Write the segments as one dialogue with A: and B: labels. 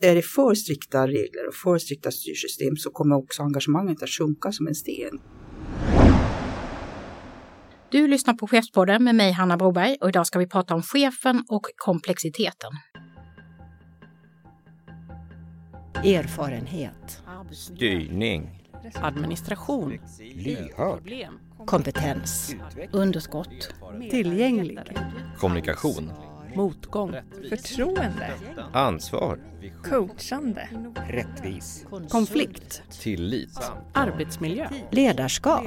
A: är det för strikta regler och för strikta styrsystem så kommer också engagemanget att sjunka som en sten.
B: Du lyssnar på Chefspodden med mig Hanna Broberg och idag ska vi prata om chefen och komplexiteten.
C: Erfarenhet.
D: Styrning.
C: Administration.
D: Lyhörd.
C: Kompetens.
B: Underskott.
E: Tillgänglig.
D: Kommunikation.
C: Motgång.
E: Förtroende.
D: Ansvar.
E: Coachande.
D: Rättvis.
E: Konflikt.
D: Tillit.
C: Arbetsmiljö. Ledarskap.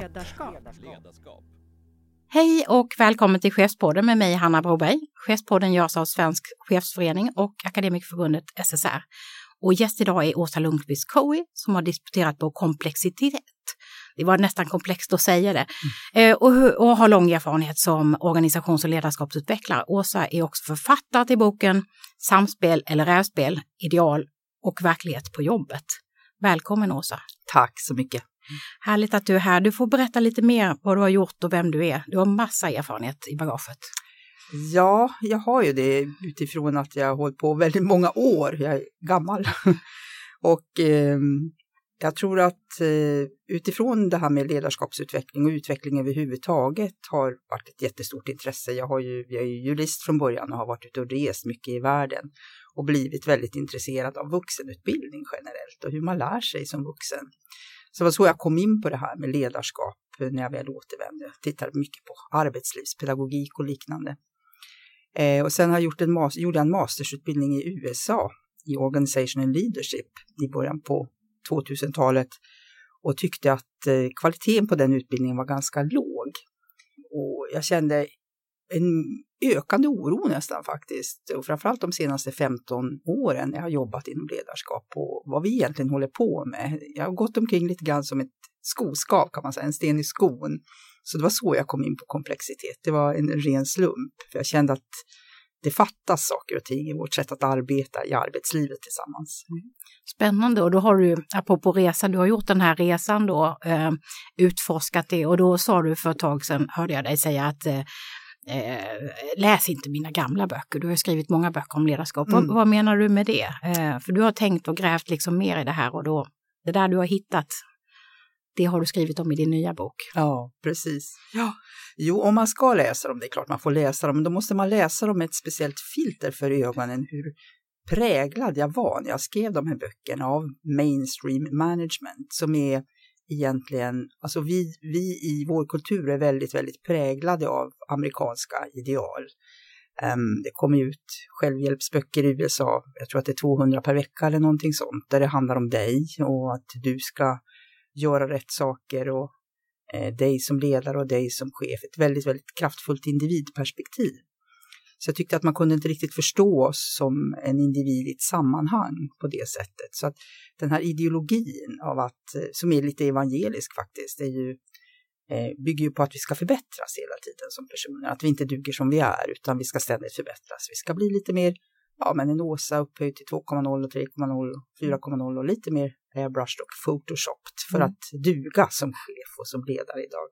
B: Hej och välkommen till Chefspodden med mig Hanna Broberg. Chefspodden görs av Svensk Chefsförening och Akademikerförbundet SSR. Och gäst idag är Åsa Lundqvist Coe som har disputerat på komplexitet. Det var nästan komplext att säga det. Mm. Eh, och, och, har lång erfarenhet som organisations och ledarskapsutvecklare. Åsa är också författare till boken Samspel eller rävspel, ideal och verklighet på jobbet. Välkommen Åsa!
A: Tack så mycket!
B: Härligt att du är här. Du får berätta lite mer vad du har gjort och vem du är. Du har massa erfarenhet i bagaget.
A: Ja, jag har ju det utifrån att jag har hållit på väldigt många år. Jag är gammal. och eh, jag tror att eh, utifrån det här med ledarskapsutveckling och utveckling överhuvudtaget har varit ett jättestort intresse. Jag, har ju, jag är ju jurist från början och har varit ute och rest mycket i världen och blivit väldigt intresserad av vuxenutbildning generellt och hur man lär sig som vuxen. Så det var så jag kom in på det här med ledarskap när jag väl återvände. Jag tittade mycket på arbetslivspedagogik och liknande. Eh, och sen har jag gjort en, gjorde en mastersutbildning i USA i Organization and Leadership i början på 2000-talet och tyckte att eh, kvaliteten på den utbildningen var ganska låg. Och jag kände en ökande oro nästan faktiskt, och framförallt de senaste 15 åren när jag har jobbat inom ledarskap och vad vi egentligen håller på med. Jag har gått omkring lite grann som ett skoskav kan man säga, en sten i skon. Så det var så jag kom in på komplexitet. Det var en ren slump, för jag kände att det fattas saker och ting i vårt sätt att arbeta i arbetslivet tillsammans. Mm.
B: Spännande och då har du, apropå resa, du har gjort den här resan då, eh, utforskat det och då sa du för ett tag sedan, hörde jag dig säga att eh, eh läs inte mina gamla böcker, du har skrivit många böcker om ledarskap. Mm. Vad, vad, menar du med det? Eh, för du har tänkt och grävt liksom mer i det här och då, det där du har hittat, det har du skrivit om i din nya bok.
A: Ja, precis. Ja. Jo, om man ska läsa dem, det är klart man får läsa dem, men då måste man läsa dem med ett speciellt filter för ögonen, hur präglad jag var när jag skrev de här böckerna av mainstream management som är egentligen, alltså vi, vi i vår kultur är väldigt, väldigt präglade av amerikanska ideal. Um, det kommer ut självhjälpsböcker i USA, jag tror att det är 200 per vecka eller någonting sånt, där det handlar om dig och att du ska göra rätt saker och eh, dig som ledare och dig som chef. Ett väldigt, väldigt kraftfullt individperspektiv. Så jag tyckte att man kunde inte riktigt förstå oss som en individ i ett sammanhang på det sättet. Så att den här ideologin av att, eh, som är lite evangelisk faktiskt, är ju, eh, bygger ju på att vi ska förbättras hela tiden som personer. Att vi inte duger som vi är, utan vi ska ständigt förbättras. Vi ska bli lite mer, ja men en Åsa upphöjd till 2,0 och 3,0 och 4,0 och lite mer airbrushed och photoshopped för mm. att duga som chef och som ledare idag.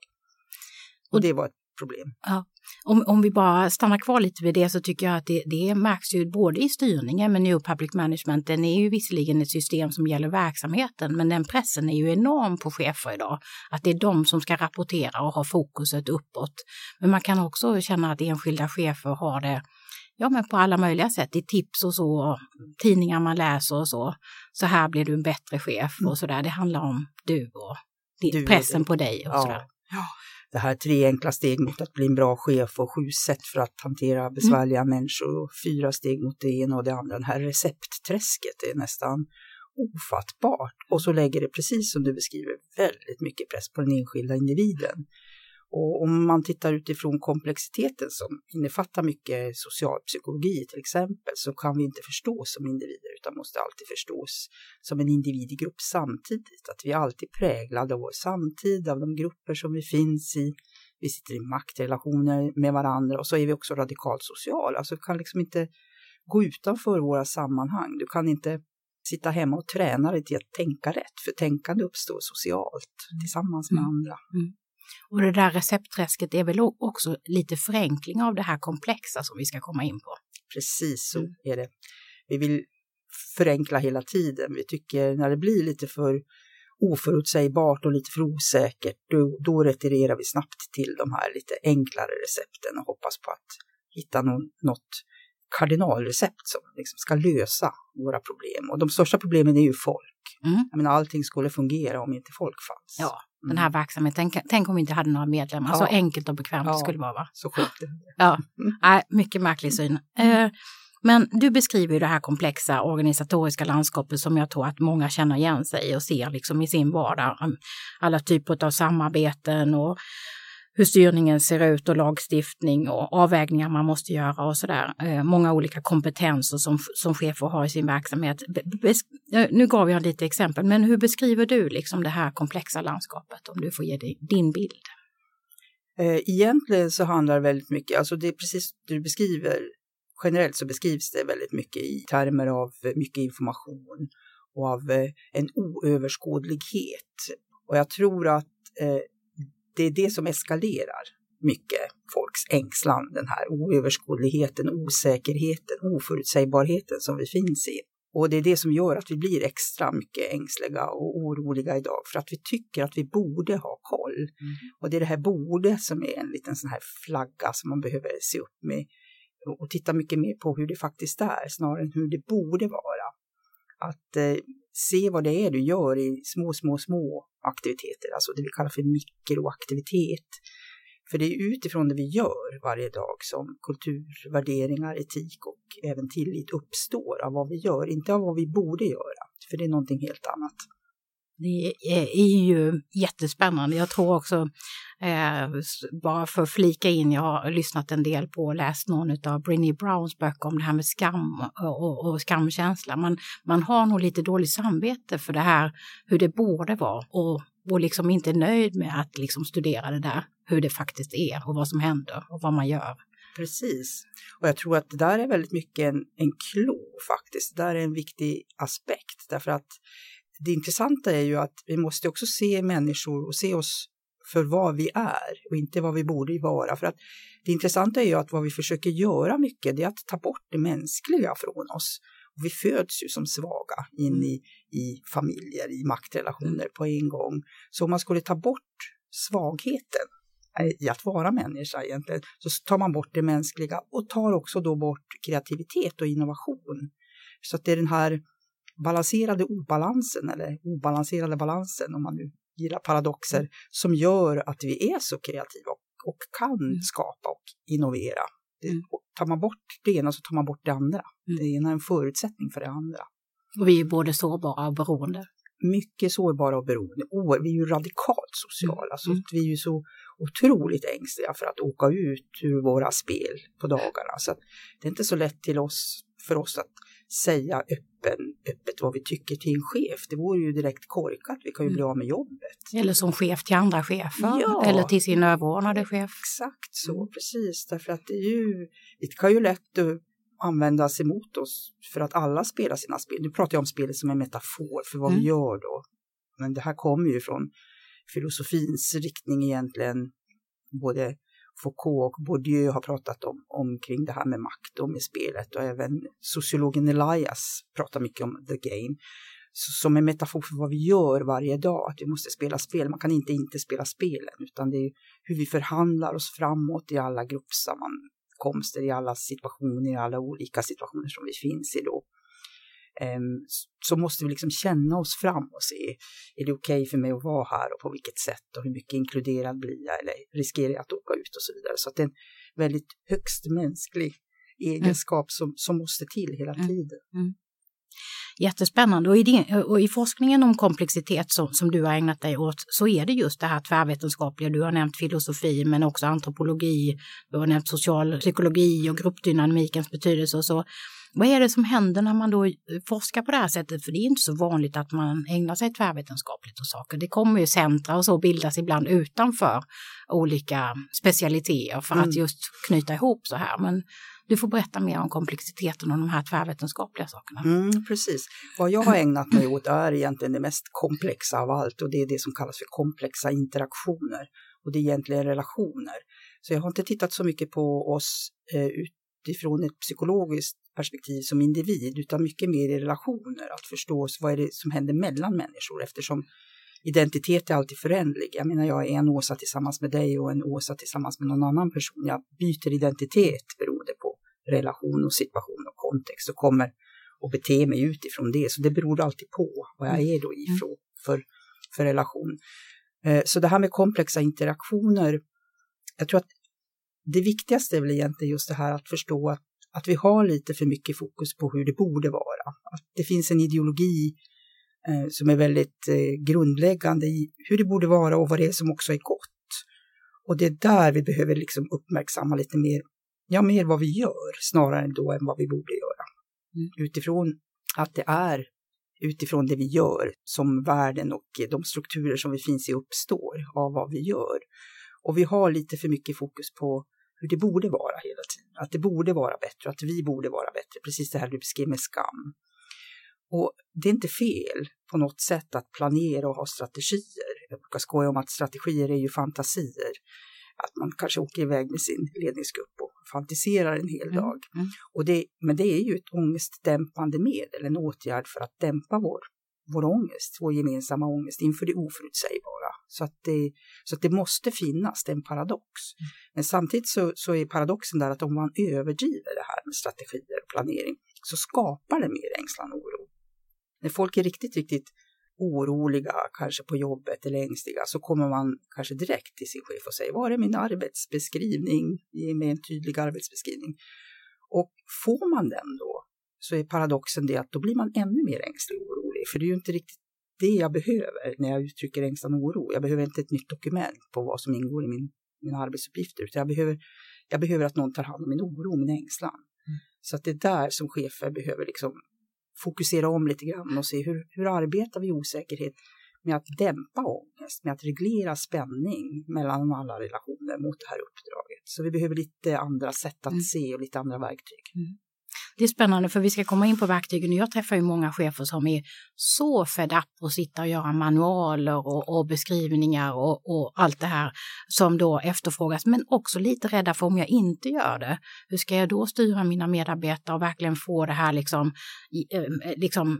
A: Och det var ett problem.
B: Ja. Om, om vi bara stannar kvar lite vid det så tycker jag att det, det märks ju både i styrningen men New Public Management, den är ju visserligen ett system som gäller verksamheten men den pressen är ju enorm på chefer idag. Att det är de som ska rapportera och ha fokuset uppåt. Men man kan också känna att enskilda chefer har det ja, men på alla möjliga sätt, i tips och så, tidningar man läser och så. Så här blir du en bättre chef och så där. Det handlar om du och du pressen och på dig och
A: ja.
B: sådär.
A: Ja. Det här tre enkla steg mot att bli en bra chef och sju sätt för att hantera besvärliga mm. människor och fyra steg mot det ena och det andra. Det här receptträsket är nästan ofattbart. Och så lägger det, precis som du beskriver, väldigt mycket press på den enskilda individen. Och om man tittar utifrån komplexiteten som innefattar mycket socialpsykologi till exempel så kan vi inte förstås som individer utan måste alltid förstås som en individ i grupp samtidigt. Att vi är alltid präglade av vår samtid, av de grupper som vi finns i. Vi sitter i maktrelationer med varandra och så är vi också radikalt sociala. Alltså kan liksom inte gå utanför våra sammanhang. Du kan inte sitta hemma och träna dig till att tänka rätt, för tänkande uppstår socialt tillsammans med mm. andra. Mm.
B: Och det där receptträsket är väl också lite förenkling av det här komplexa som vi ska komma in på.
A: Precis så mm. är det. Vi vill förenkla hela tiden. Vi tycker när det blir lite för oförutsägbart och lite för osäkert, då, då retirerar vi snabbt till de här lite enklare recepten och hoppas på att hitta någon, något kardinalrecept som liksom ska lösa våra problem. Och de största problemen är ju folk.
B: Mm.
A: Jag menar, allting skulle fungera om inte folk fanns.
B: Ja, den här verksamheten. Tänk, tänk om vi inte hade några medlemmar.
A: Ja.
B: Så enkelt och bekvämt
A: Ja.
B: det skulle vara. Va?
A: Så skönt.
B: Ja,
A: Mm.
B: Nej, mycket märklig syn. Eh, men du beskriver det här komplexa organisatoriska landskapet som jag tror att många känner igen sig i och ser liksom i sin vardag. Alla typer av samarbeten och hur styrningen ser ut och lagstiftning och avvägningar man måste göra och sådär. Eh, många olika kompetenser som, som chefer har i sin verksamhet. Bes- nu gav jag lite exempel, men hur beskriver du liksom det här komplexa landskapet om du får ge dig din bild?
A: Eh, egentligen så handlar det väldigt mycket, alltså det är precis det du beskriver, generellt så beskrivs det väldigt mycket i termer av mycket information och av eh, en oöverskådlighet. Och jag tror att eh, det är det som eskalerar mycket folks ängslan, den här oöverskådligheten, osäkerheten, oförutsägbarheten som vi finns i. Och det är det som gör att vi blir extra mycket ängsliga och oroliga idag, för att vi tycker att vi borde ha koll. Och det är det här borde som är en liten sån här flagga som man behöver se upp med och titta mycket mer på hur det faktiskt är snarare än hur det borde vara. Att eh, se vad det är du gör i små, små, små aktiviteter, alltså det vi kallar för mikroaktivitet. För det är utifrån det vi gör varje dag som kultur, värderingar, etik och även tillit uppstår av vad vi gör, inte av vad vi borde göra, för det är någonting helt annat.
B: Det är ju jättespännande. Jag tror också, eh, bara för att flika in, jag har lyssnat en del på och läst någon av Brinny Browns böcker om det här med skam och, och, och skamkänsla. Man, man har nog lite dåligt samvete för det här, hur det borde vara och, och liksom inte är nöjd med att liksom studera det där, hur det faktiskt är och vad som händer och vad man gör.
A: Precis. Och jag tror att det där är väldigt mycket en, en klo faktiskt. Det där är en viktig aspekt därför att det intressanta är ju att vi måste också se människor och se oss för vad vi är och inte vad vi borde vara. För att det intressanta är ju att vad vi försöker göra mycket det är att ta bort det mänskliga från oss. Och vi föds ju som svaga in i, i familjer, i maktrelationer på en gång. Så om man skulle ta bort svagheten i att vara människa egentligen, så tar man bort det mänskliga och tar också då bort kreativitet och innovation. Så att det är den här balanserade obalansen eller obalanserade balansen om man nu gillar paradoxer som gör att vi är så kreativa och, och kan skapa och innovera.
B: Mm.
A: och tar man bort det ena så tar man bort det andra.
B: Mm.
A: Det ena är en förutsättning för det andra.
B: Och vi är både sårbara och beroende.
A: Mycket sårbara och beroende. Vi är ju radikalt sociala så
B: Mm.
A: att vi är ju så otroligt ängsliga för att åka ut ur våra spel på dagarna. Så det är inte så lätt till oss, för oss att säga öppen, öppet vad vi tycker till en chef. Det vore ju direkt korkat. Vi kan ju bli av med jobbet.
B: Eller som chef till andra chefer,
A: Ja.
B: eller till sin överordnade chef.
A: Exakt så, precis. Därför att det är ju, det kan ju lätt användas emot oss för att alla spelar sina spel. Nu pratar jag om spelet som en metafor för vad
B: Mm.
A: vi gör då. Men det här kommer ju från filosofins riktning egentligen. Både Foucault och Bourdieu har pratat om, om kring det här med makt och med spelet och även sociologen Elias pratar mycket om the game. Som en metafor för vad vi gör varje dag, att vi måste spela spel. Man kan inte inte spela spelen utan det är hur vi förhandlar oss framåt i alla gruppsammankomster, i alla situationer, i alla olika situationer som vi finns i då. Ehm, Så måste vi liksom känna oss fram och se, är det okej för mig att vara här och på vilket sätt och hur mycket inkluderad blir jag eller riskerar jag att åka ut och så vidare. Så det är en väldigt högst mänsklig egenskap som, som måste till hela
B: Mm.
A: tiden.
B: Jättespännande. Och i, din, och i forskningen om komplexitet som, som du har ägnat dig åt så är det just det här tvärvetenskapliga. Du har nämnt filosofi men också antropologi. Du har nämnt social psykologi och gruppdynamikens betydelse och så. Vad är det som händer när man då forskar på det här sättet? För det är inte så vanligt att man ägnar sig tvärvetenskapligt och saker. Det kommer ju centra och så bildas ibland utanför olika specialiteter för att
A: Mm.
B: just knyta ihop så här. Men du får berätta mer om komplexiteten och de här tvärvetenskapliga sakerna.
A: Mm, precis. Vad jag har ägnat mig åt är egentligen det mest komplexa av allt och det är det som kallas för komplexa interaktioner. Och det är egentligen relationer. Så jag har inte tittat så mycket på oss eh, utifrån ett psykologiskt perspektiv som individ utan mycket mer i relationer, att förstå vad är det som händer mellan människor eftersom identitet är alltid förändlig. Jag menar, jag är en Åsa tillsammans med dig och en Åsa tillsammans med någon annan person. Jag byter identitet beroende på relation och situation och kontext och kommer och bete mig utifrån det. Så det beror alltid på vad jag är då ifrån mm. för, för relation. Eh, så det här med komplexa interaktioner, jag tror att det viktigaste är väl egentligen just det här att förstå att, att vi har lite för mycket fokus på hur det borde vara. Att det finns en ideologi eh, som är väldigt eh, grundläggande i hur det borde vara och vad det är som också är gott. Och det är där vi behöver liksom uppmärksamma lite mer, ja mer vad vi gör snarare då än vad vi borde göra. Mm. Utifrån att det är utifrån det vi gör som världen och de strukturer som vi finns i uppstår av vad vi gör. Och vi har lite för mycket fokus på hur det borde vara hela tiden. Att det borde vara bättre, att vi borde vara bättre. Precis det här du beskrev med skam. Och det är inte fel på något sätt att planera och ha strategier. Jag brukar skoja om att strategier är ju fantasier. Att man kanske åker iväg med sin ledningsgrupp och fantiserar en hel mm. dag. Mm. Och det, men det är ju ett ångestdämpande medel, en åtgärd för att dämpa vår, vår ångest, vår gemensamma ångest inför det oförutsägbara. Så att det, så att det måste finnas, det är en paradox. Mm. Men samtidigt så, så är paradoxen där att om man överdriver det här med strategier och planering så skapar det mer ängslan och oro. När folk är riktigt, riktigt oroliga, kanske på jobbet eller ängsliga, så kommer man kanske direkt till sin chef och säger, var är min arbetsbeskrivning? Ge mig en tydlig arbetsbeskrivning. Och får man den då, så är paradoxen det att då blir man ännu mer ängslig och orolig, för det är ju inte riktigt det jag behöver när jag uttrycker ängslan och oro. Jag behöver inte ett nytt dokument på vad som ingår i min, mina arbetsuppgifter, utan jag behöver, jag behöver att någon tar hand om min oro, min ängslan. Mm. Så att det är där som chefer behöver liksom fokusera om lite grann och se hur, hur arbetar vi osäkerhet med att dämpa ångest, med att reglera spänning mellan alla relationer mot det här uppdraget. Så vi behöver lite andra sätt att mm. se och lite andra verktyg. Mm.
B: Det är spännande för vi ska komma in på verktygen. Jag träffar ju många chefer som är så fed up och sitta och göra manualer och, och beskrivningar och, och, allt det här som då efterfrågas, men också lite rädda för om jag inte gör det. Hur ska jag då styra mina medarbetare och verkligen få det här liksom, ehm, liksom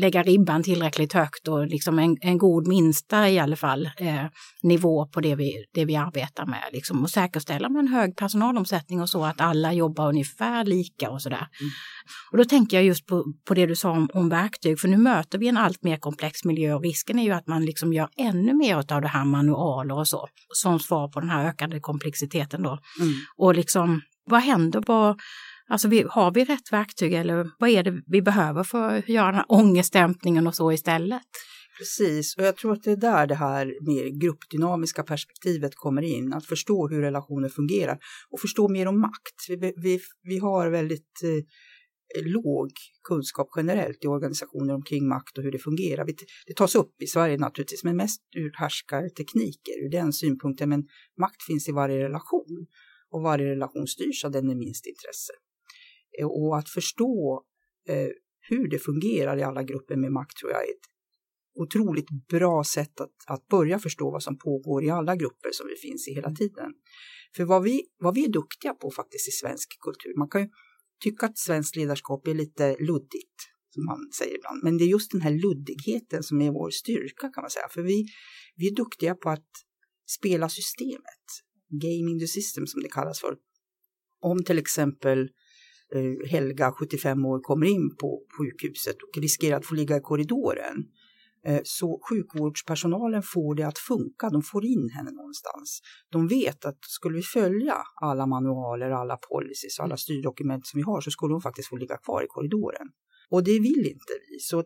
B: lägga ribban tillräckligt högt och liksom en, en god minsta i alla fall eh, nivå på det vi, det vi arbetar med liksom, och säkerställa med en hög personalomsättning och så att alla jobbar ungefär lika och sådär. Mm. Och då tänker jag just på, på det du sa om, om verktyg, för nu möter vi en allt mer komplex miljö och risken är ju att man liksom gör ännu mer av det här manualer och så, som svar på den här ökade komplexiteten då. Mm. Och liksom, vad händer på Alltså vi, har vi rätt verktyg eller vad är det vi behöver för att göra den här ångestdämpningen och så istället?
A: Precis, och jag tror att det är där det här mer gruppdynamiska perspektivet kommer in, att förstå hur relationer fungerar och förstå mer om makt. Vi, vi, vi har väldigt eh, låg kunskap generellt i organisationer omkring makt och hur det fungerar. Det tas upp i Sverige naturligtvis, men mest ur härskartekniker, ur den synpunkten. Men makt finns i varje relation och varje relation styrs av den med minst intresse. Eh, och att förstå eh, hur det fungerar i alla grupper med makt tror jag är ett otroligt bra sätt att, att börja förstå vad som pågår i alla grupper som vi finns i hela mm. tiden. För vad vi, vad vi är duktiga på faktiskt i svensk kultur, man kan ju tycka att svenskt ledarskap är lite luddigt, som man säger ibland, men det är just den här luddigheten som är vår styrka kan man säga, för vi, vi är duktiga på att spela systemet, gaming the system som det kallas för. Om till exempel eh, Helga, 75 år, kommer in på sjukhuset och riskerar att få ligga i korridoren så sjukvårdspersonalen får det att funka, de får in henne någonstans. De vet att skulle vi följa alla manualer, alla policies, alla styrdokument som vi har så skulle hon faktiskt få ligga kvar i korridoren. Och det vill inte vi. Så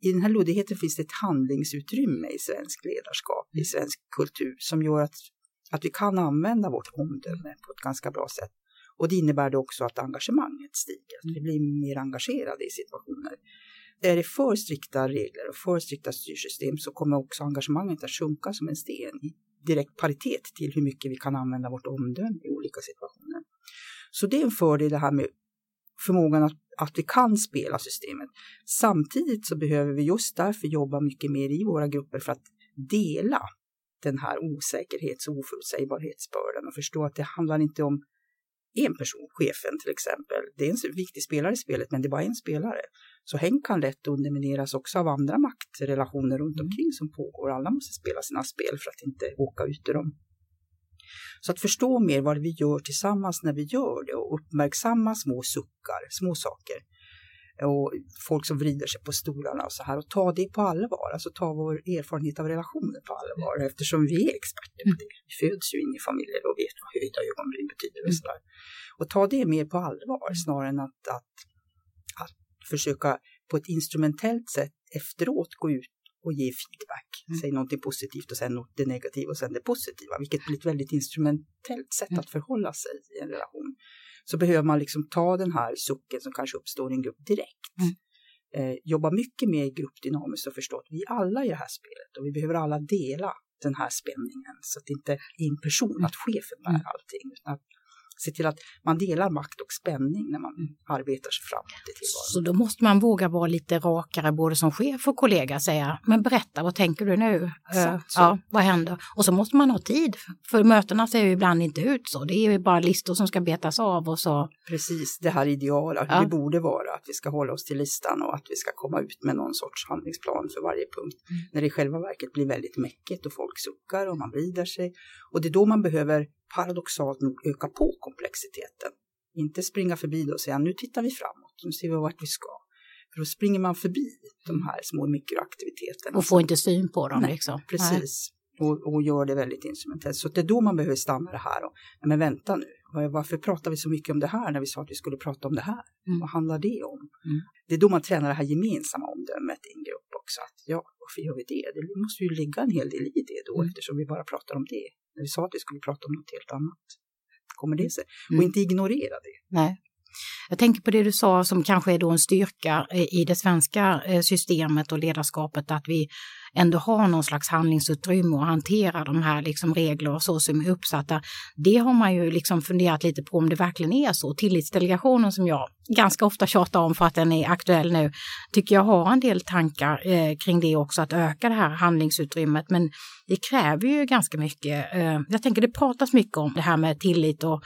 A: i den här luddigheten finns det ett handlingsutrymme i svensk ledarskap, i svensk kultur som gör att, att vi kan använda vårt omdöme på ett ganska bra sätt. Och det innebär då också att engagemanget stiger, att vi blir mer engagerade i situationer är det för strikta regler och för strikta styrsystem så kommer också engagemanget att sjunka som en sten i direkt paritet till hur mycket vi kan använda vårt omdöme i olika situationer. Så det är en fördel det här med förmågan att, att vi kan spela systemet. Samtidigt så behöver vi just därför jobba mycket mer i våra grupper för att dela den här osäkerhets och oförutsägbarhetsbördan och förstå att det handlar inte om en person, chefen till exempel. Det är en viktig spelare i spelet, men det är bara en spelare. Så hen kan lätt undermineras också av andra maktrelationer runt omkring som pågår. Alla måste spela sina spel för att inte åka ut ur dem. Så att förstå mer vad vi gör tillsammans när vi gör det och uppmärksamma små suckar, små saker. Och folk som vrider sig på stolarna och så här och ta det på allvar, alltså ta vår erfarenhet av relationer på allvar eftersom vi är experter på det. Vi föds ju in i familjer och vet vad höjda ögonbryn betyder och sådär. Och ta det mer på allvar snarare än att, att, att försöka på ett instrumentellt sätt efteråt gå ut och ge feedback. Mm. Säg någonting positivt och sen det negativa och sen det positiva, vilket blir ett väldigt instrumentellt sätt mm. att förhålla sig i en relation. Så behöver man liksom ta den här sucken som kanske uppstår i en grupp direkt. Mm. Eh, jobba mycket mer gruppdynamiskt och förstå att vi alla i det här spelet och vi behöver alla dela den här spänningen så att det inte är en person, att chefen bär mm. allting, utan att se till att man delar makt och spänning när man arbetar sig framåt i tillvaron.
B: Så då måste man våga vara lite rakare både som chef och kollega, säga men berätta vad tänker du nu? Exakt, uh, ja, vad händer? Och så måste man ha tid, för mötena ser ju ibland inte ut så. Det är ju bara listor som ska betas av och så.
A: Precis, det här ideala, hur ja. det borde vara, att vi ska hålla oss till listan och att vi ska komma ut med någon sorts handlingsplan för varje punkt. Mm. När det i själva verket blir väldigt mäckigt och folk suckar och man vrider sig. Och det är då man behöver paradoxalt nog öka på komplexiteten. Inte springa förbi det och säga nu tittar vi framåt, nu ser vi vart vi ska. För då springer man förbi de här små mikroaktiviteterna.
B: Och får inte syn på dem.
A: Nej,
B: liksom.
A: Precis. Och, och, gör det väldigt instrumentellt. Så det är då man behöver stanna det här och, men vänta nu, varför pratar vi så mycket om det här när vi sa att vi skulle prata om det här? Mm. Vad handlar det om? Mm. Det är då man tränar det här gemensamma omdömet i en grupp också. Att, ja, varför gör vi det? Det måste ju ligga en hel del i det då mm. eftersom vi bara pratar om det när vi sa att vi skulle prata om något helt annat. Kommer det sig? Och mm. inte ignorera det.
B: Nej. Jag tänker på det du sa som kanske är då en styrka i det svenska eh, systemet och ledarskapet, att vi ändå har någon slags handlingsutrymme och hantera de här liksom regler och så som är uppsatta. Det har man ju liksom funderat lite på om det verkligen är så. Tillitsdelegationen som jag ganska ofta tjatar om för att den är aktuell nu, tycker jag har en del tankar eh, kring det också, att öka det här handlingsutrymmet. Men det kräver ju ganska mycket. Eh, jag tänker det pratas mycket om det här med tillit och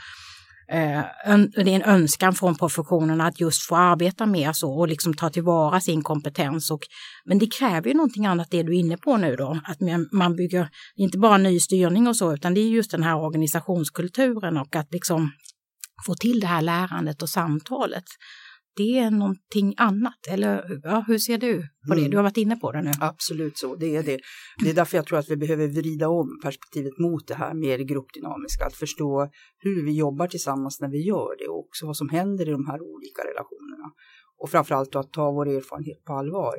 B: Eh, det är en önskan från professionen att just få arbeta mer så och liksom ta tillvara sin kompetens. Och, men det kräver ju någonting annat, det du är inne på nu då, att man bygger inte bara ny styrning och så, utan det är just den här organisationskulturen och att liksom få till det här lärandet och samtalet det är någonting annat? Eller ja, hur ser du på det? Mm. Du har varit inne på det nu.
A: Absolut så, det är det. Det är därför jag tror att vi behöver vrida om perspektivet mot det här mer gruppdynamiska, att förstå hur vi jobbar tillsammans när vi gör det och också vad som händer i de här olika relationerna. Och framförallt att ta vår erfarenhet på allvar.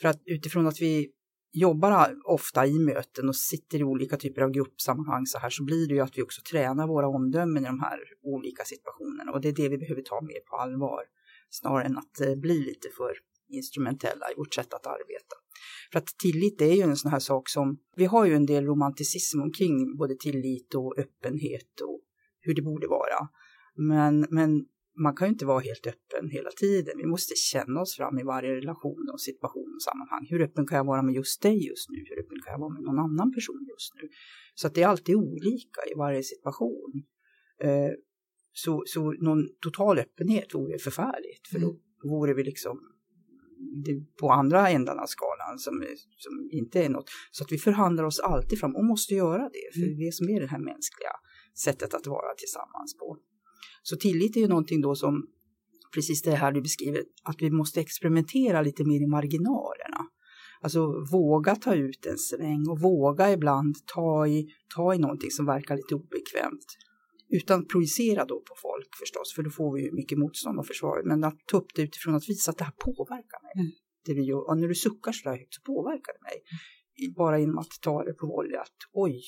A: För att utifrån att vi jobbar ofta i möten och sitter i olika typer av gruppsammanhang så här så blir det ju att vi också tränar våra omdömen i de här olika situationerna och det är det vi behöver ta mer på allvar snarare än att eh, bli lite för instrumentella i vårt sätt att arbeta. För att tillit är ju en sån här sak som, vi har ju en del romanticism omkring både tillit och öppenhet och hur det borde vara. Men, men man kan ju inte vara helt öppen hela tiden. Vi måste känna oss fram i varje relation och situation och sammanhang. Hur öppen kan jag vara med just dig just nu? Hur öppen kan jag vara med någon annan person just nu? Så att det är alltid olika i varje situation. Eh, så, så någon total öppenhet vore förfärligt, för då mm. vore vi liksom på andra ändan av skalan som, som inte är något. Så att vi förhandlar oss alltid fram och måste göra det, för mm. det är som är det här mänskliga sättet att vara tillsammans på. Så tillit är ju någonting då som, precis det här du beskriver, att vi måste experimentera lite mer i marginalerna. Alltså våga ta ut en sväng och våga ibland ta i, ta i någonting som verkar lite obekvämt utan projicera då på folk förstås, för då får vi ju mycket motstånd och försvar. Men att ta upp det utifrån att visa att det här påverkar mig. Mm. Det vi gör. Och när du suckar så där högt så påverkar det mig. Mm. Bara genom att ta det på volley att oj,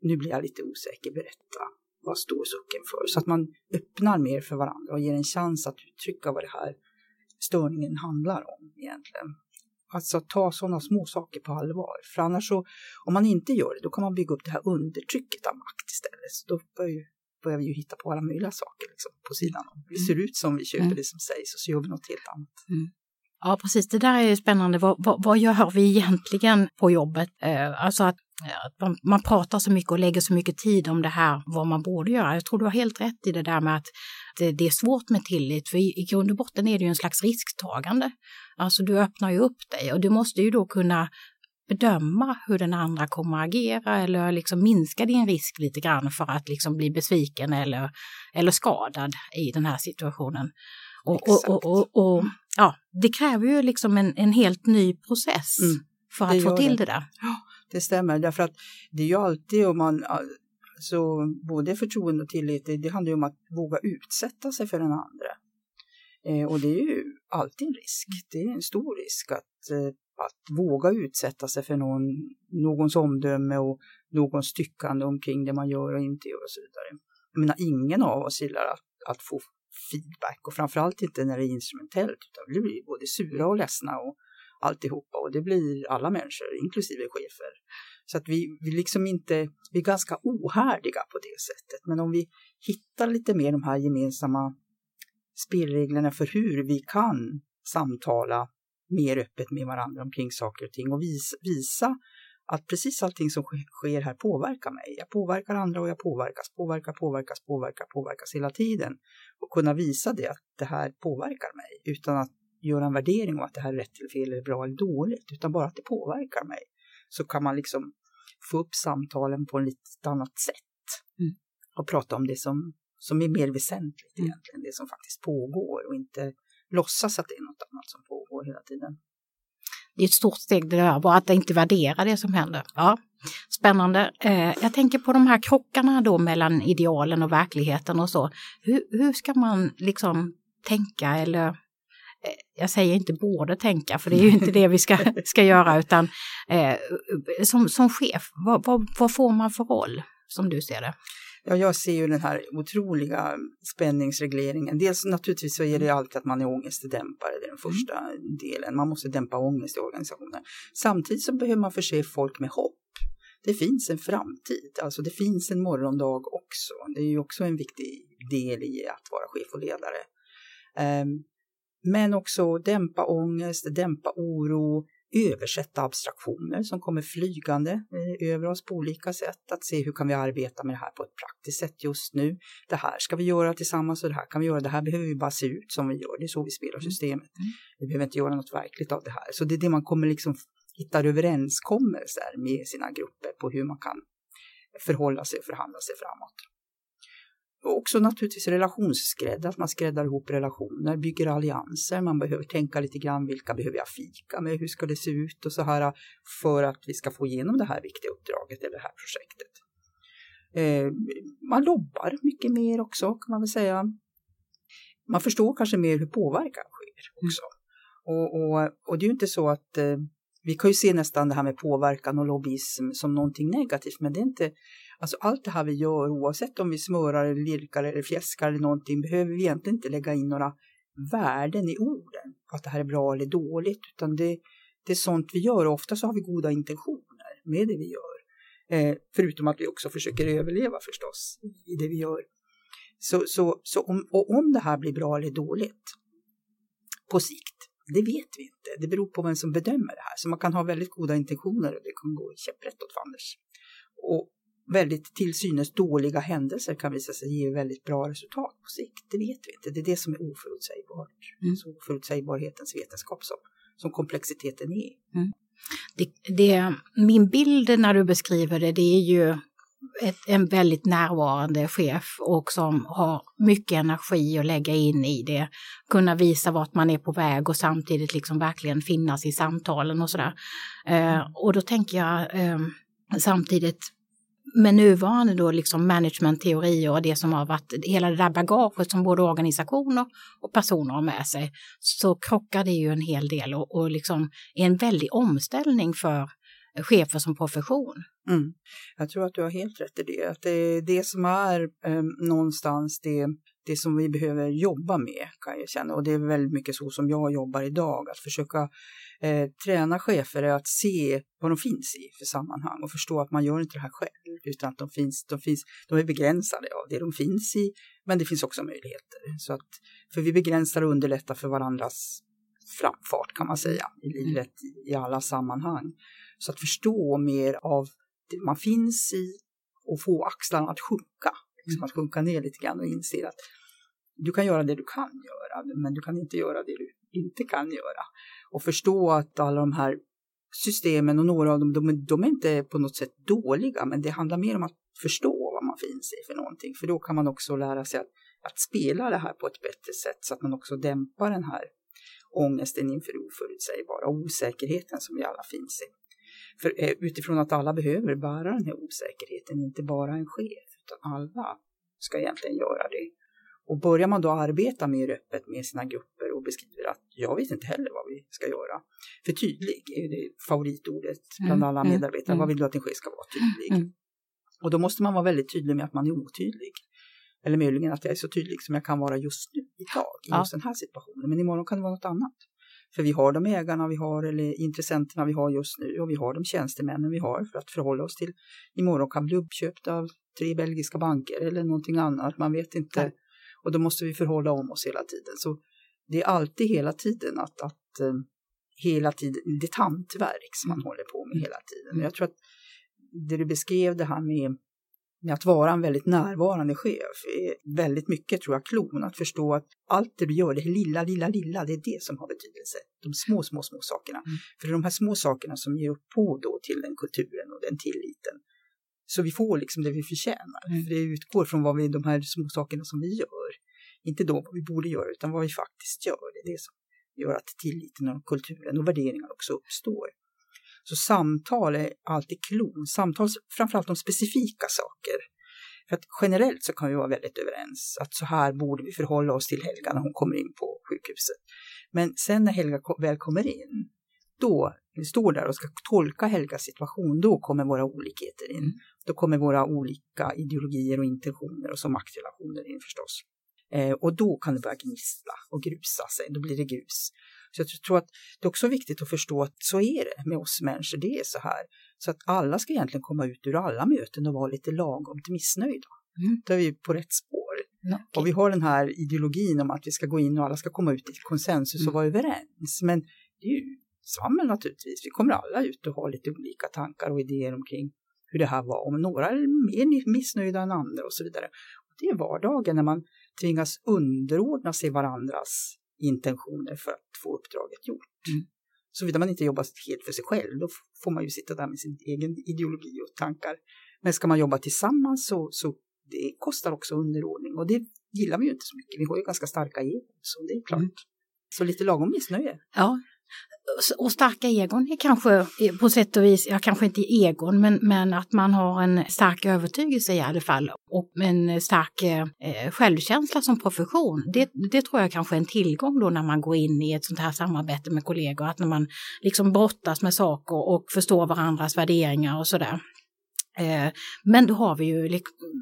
A: nu blir jag lite osäker, berätta. Vad står sucken för? Så att man öppnar mer för varandra och ger en chans att uttrycka vad det här störningen handlar om egentligen. Alltså ta sådana små saker på allvar. För annars så, om man inte gör det, då kan man bygga upp det här undertrycket av makt istället. Så då börjar, ju, börjar vi ju hitta på alla möjliga saker liksom, på sidan om. Det ser ut som vi köper mm. det som sägs och så gör vi något helt annat. Mm.
B: Ja, precis. Det där är spännande. Vad, vad, vad gör vi egentligen på jobbet? Eh, alltså att, att man, man, pratar så mycket och lägger så mycket tid om det här, vad man borde göra. Jag tror du har helt rätt i det där med att det, det är svårt med tillit, för i, i grund och botten är det ju en slags risktagande. Alltså du öppnar ju upp dig och du måste ju då kunna bedöma hur den andra kommer att agera eller liksom minska din risk lite grann för att liksom bli besviken eller, eller skadad i den här situationen. Och, och, och, och, ja, det kräver ju liksom en, en helt ny process mm, för att få till det. det där.
A: Ja, det stämmer, därför att det är ju alltid om man, alltså, både förtroende och tillit, det, det handlar ju om att våga utsätta sig för den andra. Eh, och det är ju alltid en risk, det är en stor risk att, eh, att våga utsätta sig för någon, någons omdöme och någons tyckande omkring det man gör och inte gör och så vidare. Jag menar, ingen av oss gillar att, att få feedback och framförallt inte när det är instrumentellt utan vi blir både sura och ledsna och alltihopa och det blir alla människor, inklusive chefer. Så att vi, vi liksom inte, vi är ganska ohärdiga på det sättet. Men om vi hittar lite mer de här gemensamma spelreglerna för hur vi kan samtala mer öppet med varandra omkring saker och ting och visa, visa att precis allting som sker här påverkar mig. Jag påverkar andra och jag påverkas, påverkar, påverkas, påverkar, påverkas hela tiden. Och kunna visa det, att det här påverkar mig utan att göra en värdering om att det här är rätt eller fel eller bra eller dåligt, utan bara att det påverkar mig. Så kan man liksom få upp samtalen på ett lite annat sätt mm. och prata om det som, som är mer väsentligt mm. egentligen, det som faktiskt pågår och inte låtsas att det är något annat som pågår hela tiden
B: det är ett stort steg det där, bara att inte värdera det som händer. Ja, spännande. Eh, jag tänker på de här krockarna då mellan idealen och verkligheten och så. Hur, hur ska man liksom tänka eller jag säger inte borde tänka, för det är ju inte det vi ska, ska göra, utan eh, som, som chef, vad, vad, vad får man för roll som du ser det?
A: Ja, jag ser ju den här otroliga spänningsregleringen. Dels naturligtvis så är det alltid att man är ångestdämpare, det är den mm. första mm. delen. Man måste dämpa ångest i organisationen. Samtidigt så behöver man förse folk med hopp. Det finns en framtid, alltså det finns en morgondag också. Det är ju också en viktig del i att vara chef och ledare. Um, men också dämpa ångest, dämpa oro, översätta abstraktioner som kommer flygande eh, över oss på olika sätt. Att se hur kan vi arbeta med det här på ett praktiskt sätt just nu. Det här ska vi göra tillsammans och det här kan vi göra. Det här behöver vi bara se ut som vi gör. Det är så vi spelar mm. systemet. Mm. Vi behöver inte göra något verkligt av det här. Så det är det man kommer liksom hitta överenskommelser med sina grupper på hur man kan förhålla sig och förhandla sig framåt. Och också naturligtvis relationsskrädd, att man skräddar ihop relationer, bygger allianser. Man behöver tänka lite grann, vilka behöver jag fika med, hur ska det se ut och så här för att vi ska få igenom det här viktiga uppdraget eller det här projektet. Eh, man lobbar mycket mer också kan man väl säga. Man förstår kanske mer hur påverkan sker också. Mm. Och, och, och, det är ju inte så att eh, vi kan ju se nästan det här med påverkan och lobbyism som någonting negativt, men det är inte Alltså allt det här vi gör, oavsett om vi smörar eller lirkar eller fjäskar eller någonting, behöver vi egentligen inte lägga in några värden i orden på att det här är bra eller dåligt, utan det, det är sånt vi gör och ofta så har vi goda intentioner med det vi gör. Eh, förutom att vi också försöker överleva förstås i det vi gör. Så, så, så om, och om det här blir bra eller dåligt på sikt, det vet vi inte. Det beror på vem som bedömer det här. Så man kan ha väldigt goda intentioner och det kan gå käpprätt åt fanders. Och väldigt till synes dåliga händelser kan visa sig ge väldigt bra resultat på sikt. Det vet vi inte. Det är det som är oförutsägbart. Mm. Så oförutsägbarhetens vetenskap som, som komplexiteten är. Mm.
B: Det, det, min bild när du beskriver det, det är ju ett, en väldigt närvarande chef och som har mycket energi att lägga in i det. Kunna visa vart man är på väg och samtidigt liksom verkligen finnas i samtalen och sådär. Eh, och då tänker jag eh, samtidigt med nuvarande då liksom managementteorier och det som har varit hela det där bagaget som både organisationer och personer har med sig så krockar det ju en hel del och, och liksom är en väldig omställning för chefer som profession.
A: Mm. Jag tror att du har helt rätt i det, att det är det som är eh, någonstans det, det som vi behöver jobba med kan jag känna och det är väldigt mycket så som jag jobbar idag, att försöka eh, träna chefer är att se vad de finns i för sammanhang och förstå att man gör inte det här själv utan att de finns, de finns, de är begränsade av det de finns i, men det finns också möjligheter. Så att, för vi begränsar och underlättar för varandras framfart kan man säga i livet i alla sammanhang. Så att förstå mer av det man finns i och få axlarna att sjunka. Liksom att sjunka ner lite grann och inse att du kan göra det du kan göra, men du kan inte göra det du inte kan göra. Och förstå att alla de här systemen och några av dem, de, de är inte på något sätt dåliga, men det handlar mer om att förstå vad man finns i för någonting. För då kan man också lära sig att, att spela det här på ett bättre sätt så att man också dämpar den här ångesten inför det oförutsägbara, osäkerheten som vi alla finns i. För eh, utifrån att alla behöver bära den här osäkerheten, inte bara en chef, utan alla ska egentligen göra det. Och börjar man då arbeta mer öppet med sina grupper och beskriver att jag vet inte heller vad vi ska göra. För tydlig är det favoritordet bland
B: Mm,
A: alla
B: mm,
A: medarbetare.
B: mm.
A: Vad vill du att din chef ska vara? Tydlig.
B: Mm.
A: Och då måste man vara väldigt tydlig med att man är otydlig. Eller möjligen att jag är så tydlig som jag kan vara just nu, idag, i
B: Ja.
A: just den här situationen. Men imorgon kan det vara något annat. För vi har de ägarna vi har eller intressenterna vi har just nu och vi har de tjänstemännen vi har för att förhålla oss till. Imorgon kan bli uppköpta av tre belgiska banker eller någonting annat. Man vet inte.
B: Nej.
A: Och då måste vi förhålla om oss hela tiden. Så det är alltid hela tiden att, att eh, hela tiden, det är ett hantverk som man håller på med hela tiden. Och jag tror att det du beskrev det här med att vara en väldigt närvarande chef är väldigt mycket tror jag klon. Att förstå att allt det du gör, det lilla, lilla, lilla, det är det som har betydelse. De små, små, små sakerna.
B: Mm.
A: För det är de här små sakerna som ger på då till den kulturen och den tilliten. Så vi får liksom det vi förtjänar.
B: Mm.
A: För det utgår från vad vi, de här små sakerna som vi gör. Inte då vad vi borde göra utan vad vi faktiskt gör. Det är det som gör att tilliten och kulturen och värderingar också uppstår. Så samtal är alltid klon. Samtal framförallt om specifika saker. För att generellt så kan vi vara väldigt överens att så här borde vi förhålla oss till Helga när hon kommer in på sjukhuset. Men sen när Helga väl kommer in, då vi står där och ska tolka Helgas situation, då kommer våra olikheter in. Då kommer våra olika ideologier och intentioner och så maktrelationer in förstås. Eh, och då kan det börja gnissla och grusa sig, då blir det grus. Så jag tror att det är också viktigt att förstå att så är det med oss människor, det är så här. Så att alla ska egentligen komma ut ur alla möten och vara lite lagom till missnöjda.
B: Mm.
A: Då är vi på rätt spår.
B: Ja,
A: Och vi har den här ideologin om att vi ska gå in och alla ska komma ut i konsensus och
B: Mm.
A: vara överens. Men det är ju svammel naturligtvis. Vi kommer alla ut och ha lite olika tankar och idéer omkring hur det här var. Om några är mer missnöjda än andra och så vidare. Och det är vardagen när man tvingas underordna sig varandras intentioner för att få uppdraget gjort.
B: Mm.
A: Såvida man inte jobbar helt för sig själv, då får man ju sitta där med sin egen ideologi och tankar. Men ska man jobba tillsammans så, så det kostar också underordning och det gillar vi ju inte så mycket. Vi har ju ganska starka egon, så det är klart.
B: Mm.
A: Så lite lagom missnöje.
B: Ja. Och starka egon är kanske på sätt och vis, ja kanske inte egon, men, men att man har en stark övertygelse i alla fall och en stark eh, självkänsla som profession. Det, det tror jag kanske är en tillgång då när man går in i ett sånt här samarbete med kollegor, att när man liksom brottas med saker och förstår varandras värderingar och sådär. Eh, men då har vi ju,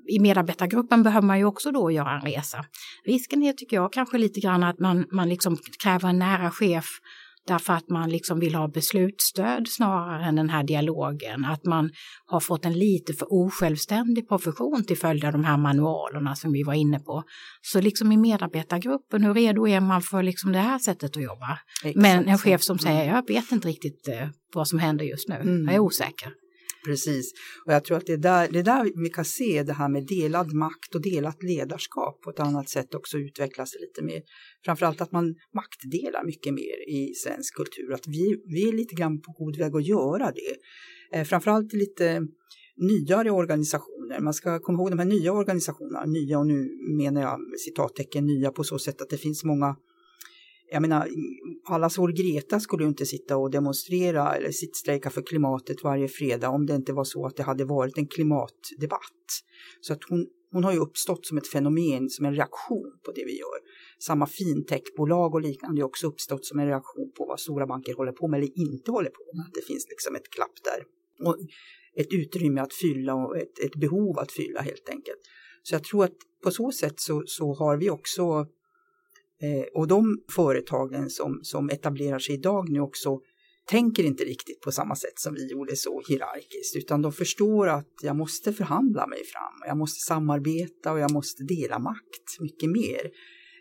B: i medarbetargruppen behöver man ju också då göra en resa. Risken är tycker jag kanske lite grann att man, man liksom kräver en nära chef därför att man liksom vill ha beslutsstöd snarare än den här dialogen. Att man har fått en lite för osjälvständig profession till följd av de här manualerna som vi var inne på. Så liksom i medarbetargruppen, hur redo är man för liksom det här sättet att jobba? Men en
A: Exakt.
B: chef som säger, jag vet inte riktigt eh, vad som händer just nu,
A: Mm.
B: jag är osäker.
A: Precis. Och jag tror att det är, där, det är där vi kan se det här med delad makt och delat ledarskap på ett annat sätt också utvecklas lite mer. Framförallt att man maktdelar mycket mer i svensk kultur. Att vi, vi är lite grann på god väg att göra det. Eh, framförallt i lite nyare organisationer. Man ska komma ihåg de här nya organisationerna, nya och nu menar jag citattecken nya på så sätt att det finns många jag menar, allas vår Greta skulle ju inte sitta och demonstrera eller sittstrejka för klimatet varje fredag om det inte var så att det hade varit en klimatdebatt. Så att hon, hon har ju uppstått som ett fenomen, som en reaktion på det vi gör. Samma fintechbolag och liknande har också uppstått som en reaktion på vad stora banker håller på med eller inte håller på med. Det finns liksom ett klapp där. Och ett utrymme att fylla och ett, ett behov att fylla helt enkelt. Så jag tror att på så sätt så, så har vi också Eh, och de företagen som, som etablerar sig idag nu också tänker inte riktigt på samma sätt som vi gjorde så hierarkiskt, utan de förstår att jag måste förhandla mig fram, jag måste samarbeta och jag måste dela makt mycket mer.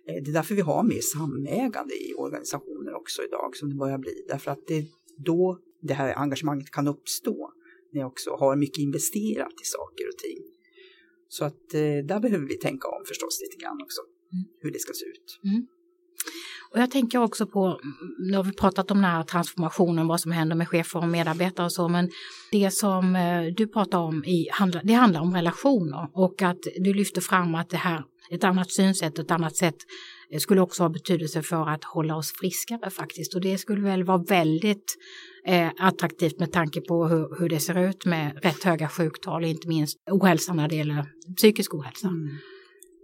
A: Eh, det är därför vi har mer samägande i organisationer också idag som det börjar bli. Därför att det är då det här engagemanget kan uppstå. När jag också har mycket investerat i saker och ting. Så att eh, där behöver vi tänka om förstås lite grann också. Hur det ska se ut.
B: Och jag tänker också på, nu har vi pratat om den här transformationen, vad som händer med chefer och medarbetare och så, men det som eh, du pratar om, i, det handlar om relationer och att du lyfter fram att det här, ett annat synsätt, ett annat sätt eh, skulle också ha betydelse för att hålla oss friskare faktiskt. Och det skulle väl vara väldigt eh, attraktivt med tanke på hur, hur det ser ut med rätt höga sjuktal, inte minst ohälsa när det gäller psykisk ohälsa.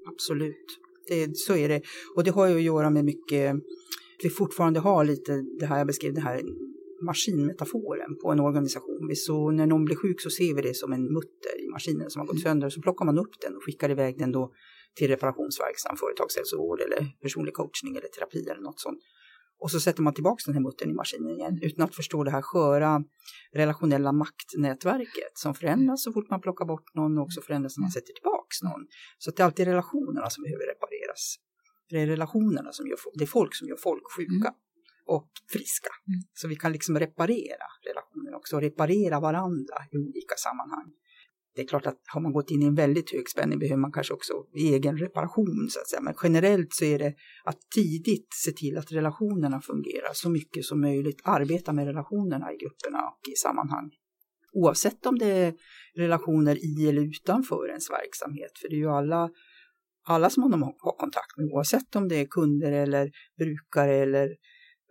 A: Absolut, det, så är det. Och det har ju att göra med mycket, vi fortfarande har lite det här jag beskrev, den här maskinmetaforen på en organisation. Så när någon blir sjuk så ser vi det som en mutter i maskinen som har gått sönder. Så plockar man upp den och skickar iväg den då till reparationsverksam, företagshälsovård eller personlig coachning eller terapi eller något sånt. Och så sätter man tillbaka den här muttern i maskinen igen utan att förstå det här sköra relationella maktnätverket som förändras så fort man plockar bort någon och också förändras när man sätter tillbaks någon. Så det är alltid relationerna som behöver repareras. Det är relationerna som gör, det är folk som gör folk sjuka och friska. Så vi kan liksom reparera relationer också, reparera varandra i olika sammanhang. Det är klart att har man gått in i en väldigt hög spänning behöver man kanske också egen reparation så att säga. Men generellt så är det att tidigt se till att relationerna fungerar så mycket som möjligt. Arbeta med relationerna i grupperna och i sammanhang. Oavsett om det är relationer i eller utanför ens verksamhet. För det är ju alla, alla som man har kontakt med oavsett om det är kunder eller brukare eller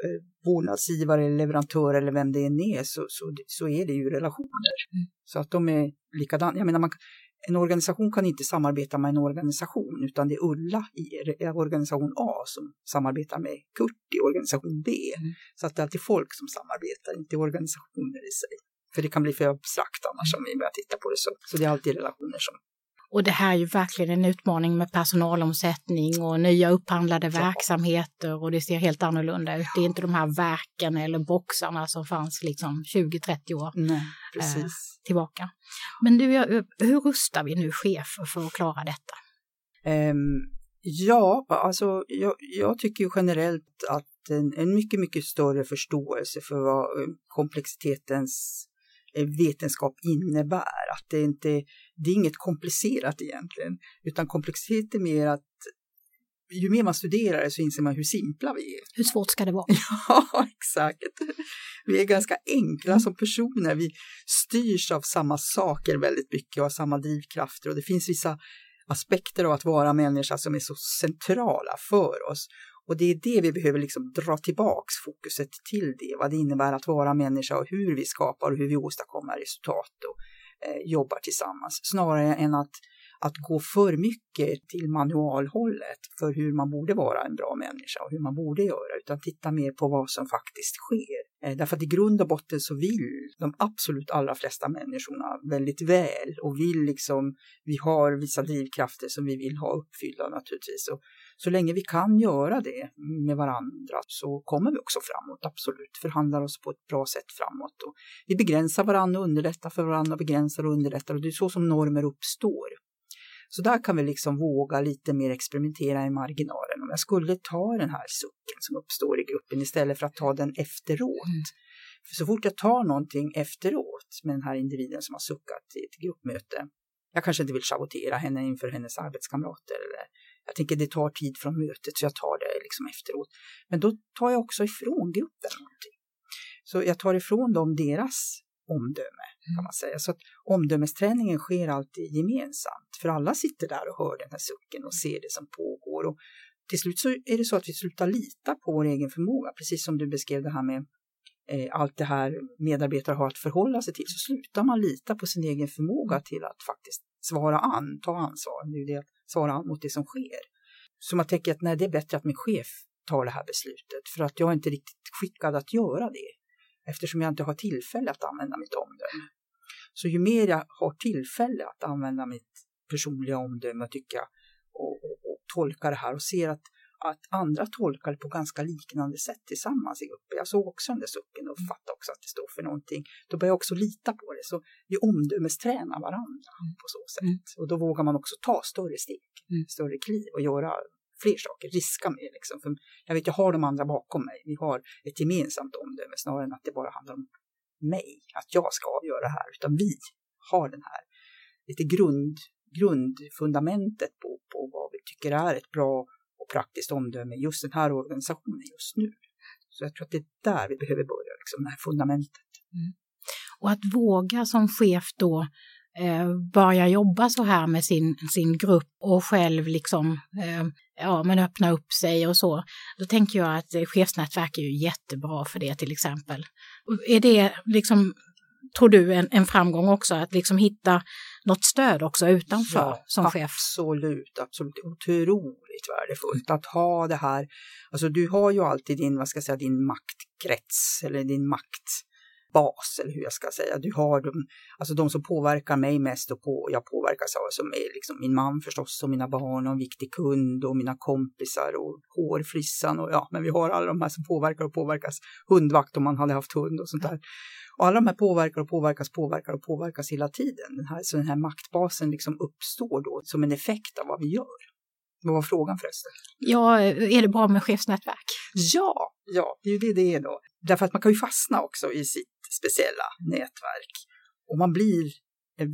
A: eh, vårdnadsgivare eller leverantör eller vem det än är så, så, så är det ju relationer. Så att de är likadana. Jag menar, man, en organisation kan inte samarbeta med en organisation utan det är Ulla i organisation A som samarbetar med Kurt i organisation B. Så att det är alltid folk som samarbetar, inte organisationer i sig. För det kan bli för abstrakt annars om vi börjar titta på det så. Så det är alltid relationer som
B: Och det här är ju verkligen en utmaning med personalomsättning och nya upphandlade verksamheter och det ser helt annorlunda ut. Det är inte de här verken eller boxarna som fanns liksom 20-30 år
A: Nej, precis.
B: tillbaka. Men du, hur rustar vi nu chefer för att klara detta?
A: Ehm, ja, alltså jag, jag tycker generellt att en, en mycket, mycket större förståelse för vad eh, komplexitetens eh, vetenskap innebär. Att det inte det är inget komplicerat egentligen, utan komplexitet är mer att ju mer man studerar det så inser man hur simpla vi är.
B: Hur svårt ska det vara?
A: Ja, exakt. Vi är ganska enkla som personer. Vi styrs av samma saker väldigt mycket och av samma drivkrafter och det finns vissa aspekter av att vara människa som är så centrala för oss. Och det är det vi behöver liksom dra tillbaks fokuset till det, vad det innebär att vara människa och hur vi skapar och hur vi åstadkommer resultat och Eh, jobbar tillsammans. Snarare än att, att gå för mycket till manualhållet för hur man borde vara en bra människa och hur man borde göra, utan titta mer på vad som faktiskt sker. Eh, därför att i grund och botten så vill de absolut allra flesta människorna väldigt väl och vill liksom, vi har vissa drivkrafter som vi vill ha uppfyllda naturligtvis. Och så länge vi kan göra det med varandra så kommer vi också framåt, absolut. Förhandlar oss på ett bra sätt framåt. Och vi begränsar varandra och underlättar för varandra, begränsar och underlättar och det är så som normer uppstår. Så där kan vi liksom våga lite mer experimentera i marginalen. Om jag skulle ta den här sucken som uppstår i gruppen istället för att ta den efteråt. För så fort jag tar någonting efteråt med den här individen som har suckat i ett gruppmöte. Jag kanske inte vill schavottera henne inför hennes arbetskamrater. Eller jag tänker det tar tid från mötet så jag tar det liksom efteråt. Men då tar jag också ifrån gruppen någonting. Så jag tar ifrån dem deras omdöme kan man säga. Så att omdömesträningen sker alltid gemensamt. För alla sitter där och hör den här sucken och ser det som pågår. Och till slut så är det så att vi slutar lita på vår egen förmåga. Precis som du beskrev det här med eh, allt det här medarbetare har att förhålla sig till. Så slutar man lita på sin egen förmåga till att faktiskt svara an, ta ansvar. Det är det svara an mot det som sker. Så man tänker att nej, det är bättre att min chef tar det här beslutet. För att jag är inte riktigt skickad att göra det eftersom jag inte har tillfälle att använda mitt omdöme. Så ju mer jag har tillfälle att använda mitt personliga omdöme tycker jag och, och, och tolka det här och ser att, att andra tolkar det på ganska liknande sätt tillsammans i gruppen. Jag såg också den där sucken och fattade också att det står för någonting. Då börjar jag också lita på det. Så vi omdömestränar varandra på så sätt. Och då vågar man också ta större steg, större kliv och göra fler saker, riska mer liksom. För jag vet, jag har de andra bakom mig. Vi har ett gemensamt omdöme snarare än att det bara handlar om mig, att jag ska avgöra det här, utan vi har den här lite grund, grundfundamentet på, på vad vi tycker är ett bra och praktiskt omdöme i just den här organisationen just nu. Så jag tror att det är där vi behöver börja, liksom, det här fundamentet.
B: Och att våga som chef då eh, börja jobba så här med sin, sin grupp och själv liksom eh, ja, men öppna upp sig och så. Då tänker jag att chefsnätverk är ju jättebra för det till exempel. Är det liksom, tror du, en, en framgång också att liksom hitta något stöd också utanför
A: Ja,
B: som chef?
A: Absolut, absolut. Otroligt värdefullt att ha det här. Alltså du har ju alltid din, vad ska jag säga, din maktkrets eller din maktbas eller hur jag ska säga. Du har de, alltså de som påverkar mig mest och på, jag påverkas av som är liksom min man förstås och mina barn och en viktig kund och mina kompisar och hårfrissan och ja, men vi har alla de här som påverkar och påverkas. Hundvakt om man hade haft hund och sånt där. Och alla de här påverkar och påverkas, påverkar och påverkas hela tiden. Den här, så den här maktbasen liksom uppstår då som en effekt av vad vi gör. Vad var frågan förresten?
B: Ja, är det bra med chefsnätverk?
A: Ja, ja, det är ju det det är då. Därför att man kan ju fastna också i sitt speciella nätverk. Och man blir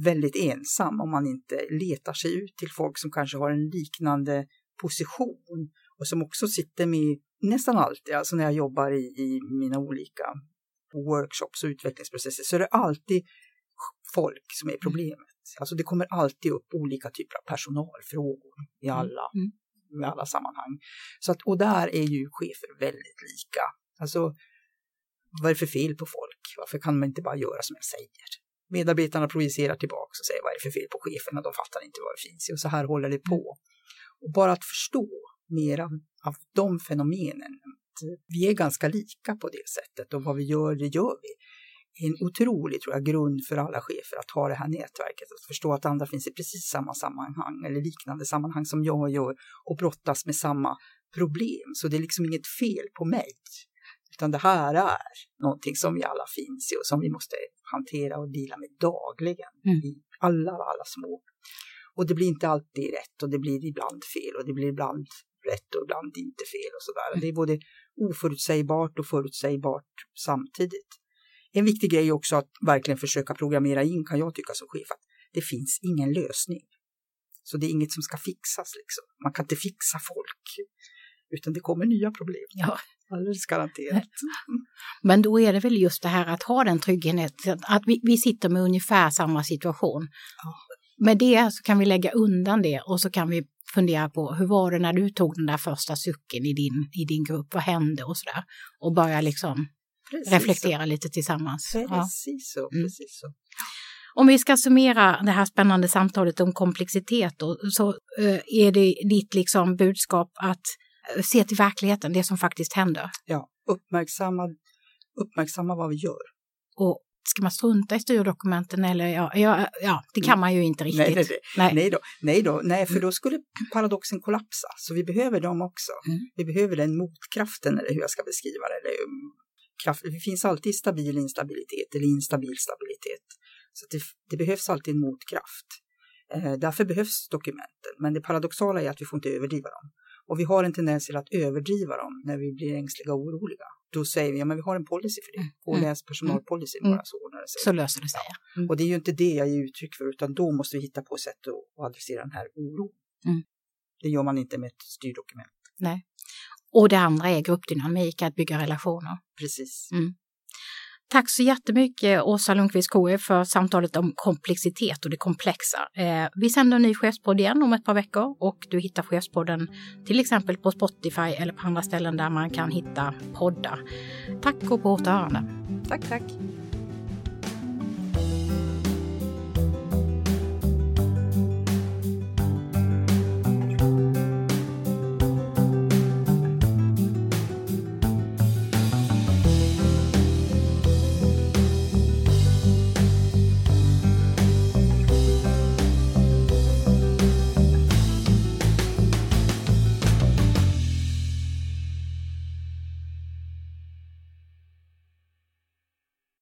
A: väldigt ensam om man inte letar sig ut till folk som kanske har en liknande position och som också sitter med nästan alltid, alltså när jag jobbar i, i mina olika workshops och utvecklingsprocesser så är det alltid folk som är problemet. Alltså det kommer alltid upp olika typer av personalfrågor i alla,
B: Mm.
A: i alla sammanhang. Så att, och där är ju chefer väldigt lika. Alltså, vad är det för fel på folk? Varför kan man inte bara göra som jag säger? Medarbetarna projicerar tillbaka och säger vad är det för fel på cheferna? De fattar inte vad det finns i och så här håller det på. Och bara att förstå mer av, av de fenomenen. Vi är ganska lika på det sättet och vad vi gör, det gör vi. Är en otrolig tror jag, grund för alla chefer att ha det här nätverket. Att förstå att andra finns i precis samma sammanhang eller liknande sammanhang som jag gör och brottas med samma problem. Så det är liksom inget fel på mig. Utan det här är någonting som vi alla finns i och som vi måste hantera och dela med dagligen
B: Mm.
A: i alla, alla små. Och det blir inte alltid rätt och det blir ibland fel och det blir ibland rätt och ibland inte fel och sådär. Det är både oförutsägbart och förutsägbart samtidigt. En viktig grej också att verkligen försöka programmera in, kan jag tycka som chef, att det finns ingen lösning. Så det är inget som ska fixas liksom. Man kan inte fixa folk. Utan det kommer nya problem.
B: Ja.
A: Alldeles garanterat.
B: Men då är det väl just det här att ha den tryggheten, att vi, vi sitter med ungefär samma situation.
A: Ja.
B: Med det så kan vi lägga undan det och så kan vi fundera på hur var det när du tog den där första sucken i din, i din grupp, vad hände och sådär. Och börja liksom
A: Precis
B: reflektera lite tillsammans.
A: Så.
B: Ja.
A: Precis så.
B: Mm.
A: Precis så.
B: Om vi ska summera det här spännande samtalet om komplexitet då, så eh, är det ditt liksom budskap att eh, se till verkligheten, det som faktiskt händer.
A: Ja, uppmärksamma, uppmärksamma vad vi gör.
B: Och ska man strunta i styrdokumenten eller ja, ja, ja det kan man ju inte riktigt.
A: Nej, nej, nej.
B: Nej.
A: Då, nej då, nej för då skulle paradoxen kollapsa. Så vi behöver dem också.
B: Mm.
A: Vi behöver den motkraften eller hur jag ska beskriva det. Eller, det finns alltid stabil instabilitet eller instabil stabilitet. Så det, det behövs alltid en motkraft. Eh, därför behövs dokumenten. Men det paradoxala är att vi får inte överdriva dem. Och vi har en tendens till att överdriva dem när vi blir ängsliga och oroliga. Då säger vi, ja men vi har en policy för det. Gå och
B: Mm.
A: läs personalpolicyn
B: Mm.
A: bara så ordnar det sig.
B: Så löser det sig. Mm.
A: Och det är ju inte det jag ger uttryck för, utan då måste vi hitta på sätt att att adressera den här oron.
B: Mm.
A: Det gör man inte med ett styrdokument.
B: Nej. Och det andra är gruppdynamik, att bygga relationer.
A: Precis.
B: Tack så jättemycket Åsa Lundqvist KF för samtalet om komplexitet och det komplexa. Eh, vi sänder en ny chefspodd igen om ett par veckor och du hittar chefspodden till exempel på Spotify eller på andra ställen där man kan hitta poddar. Tack och på återhörande.
A: Tack, tack.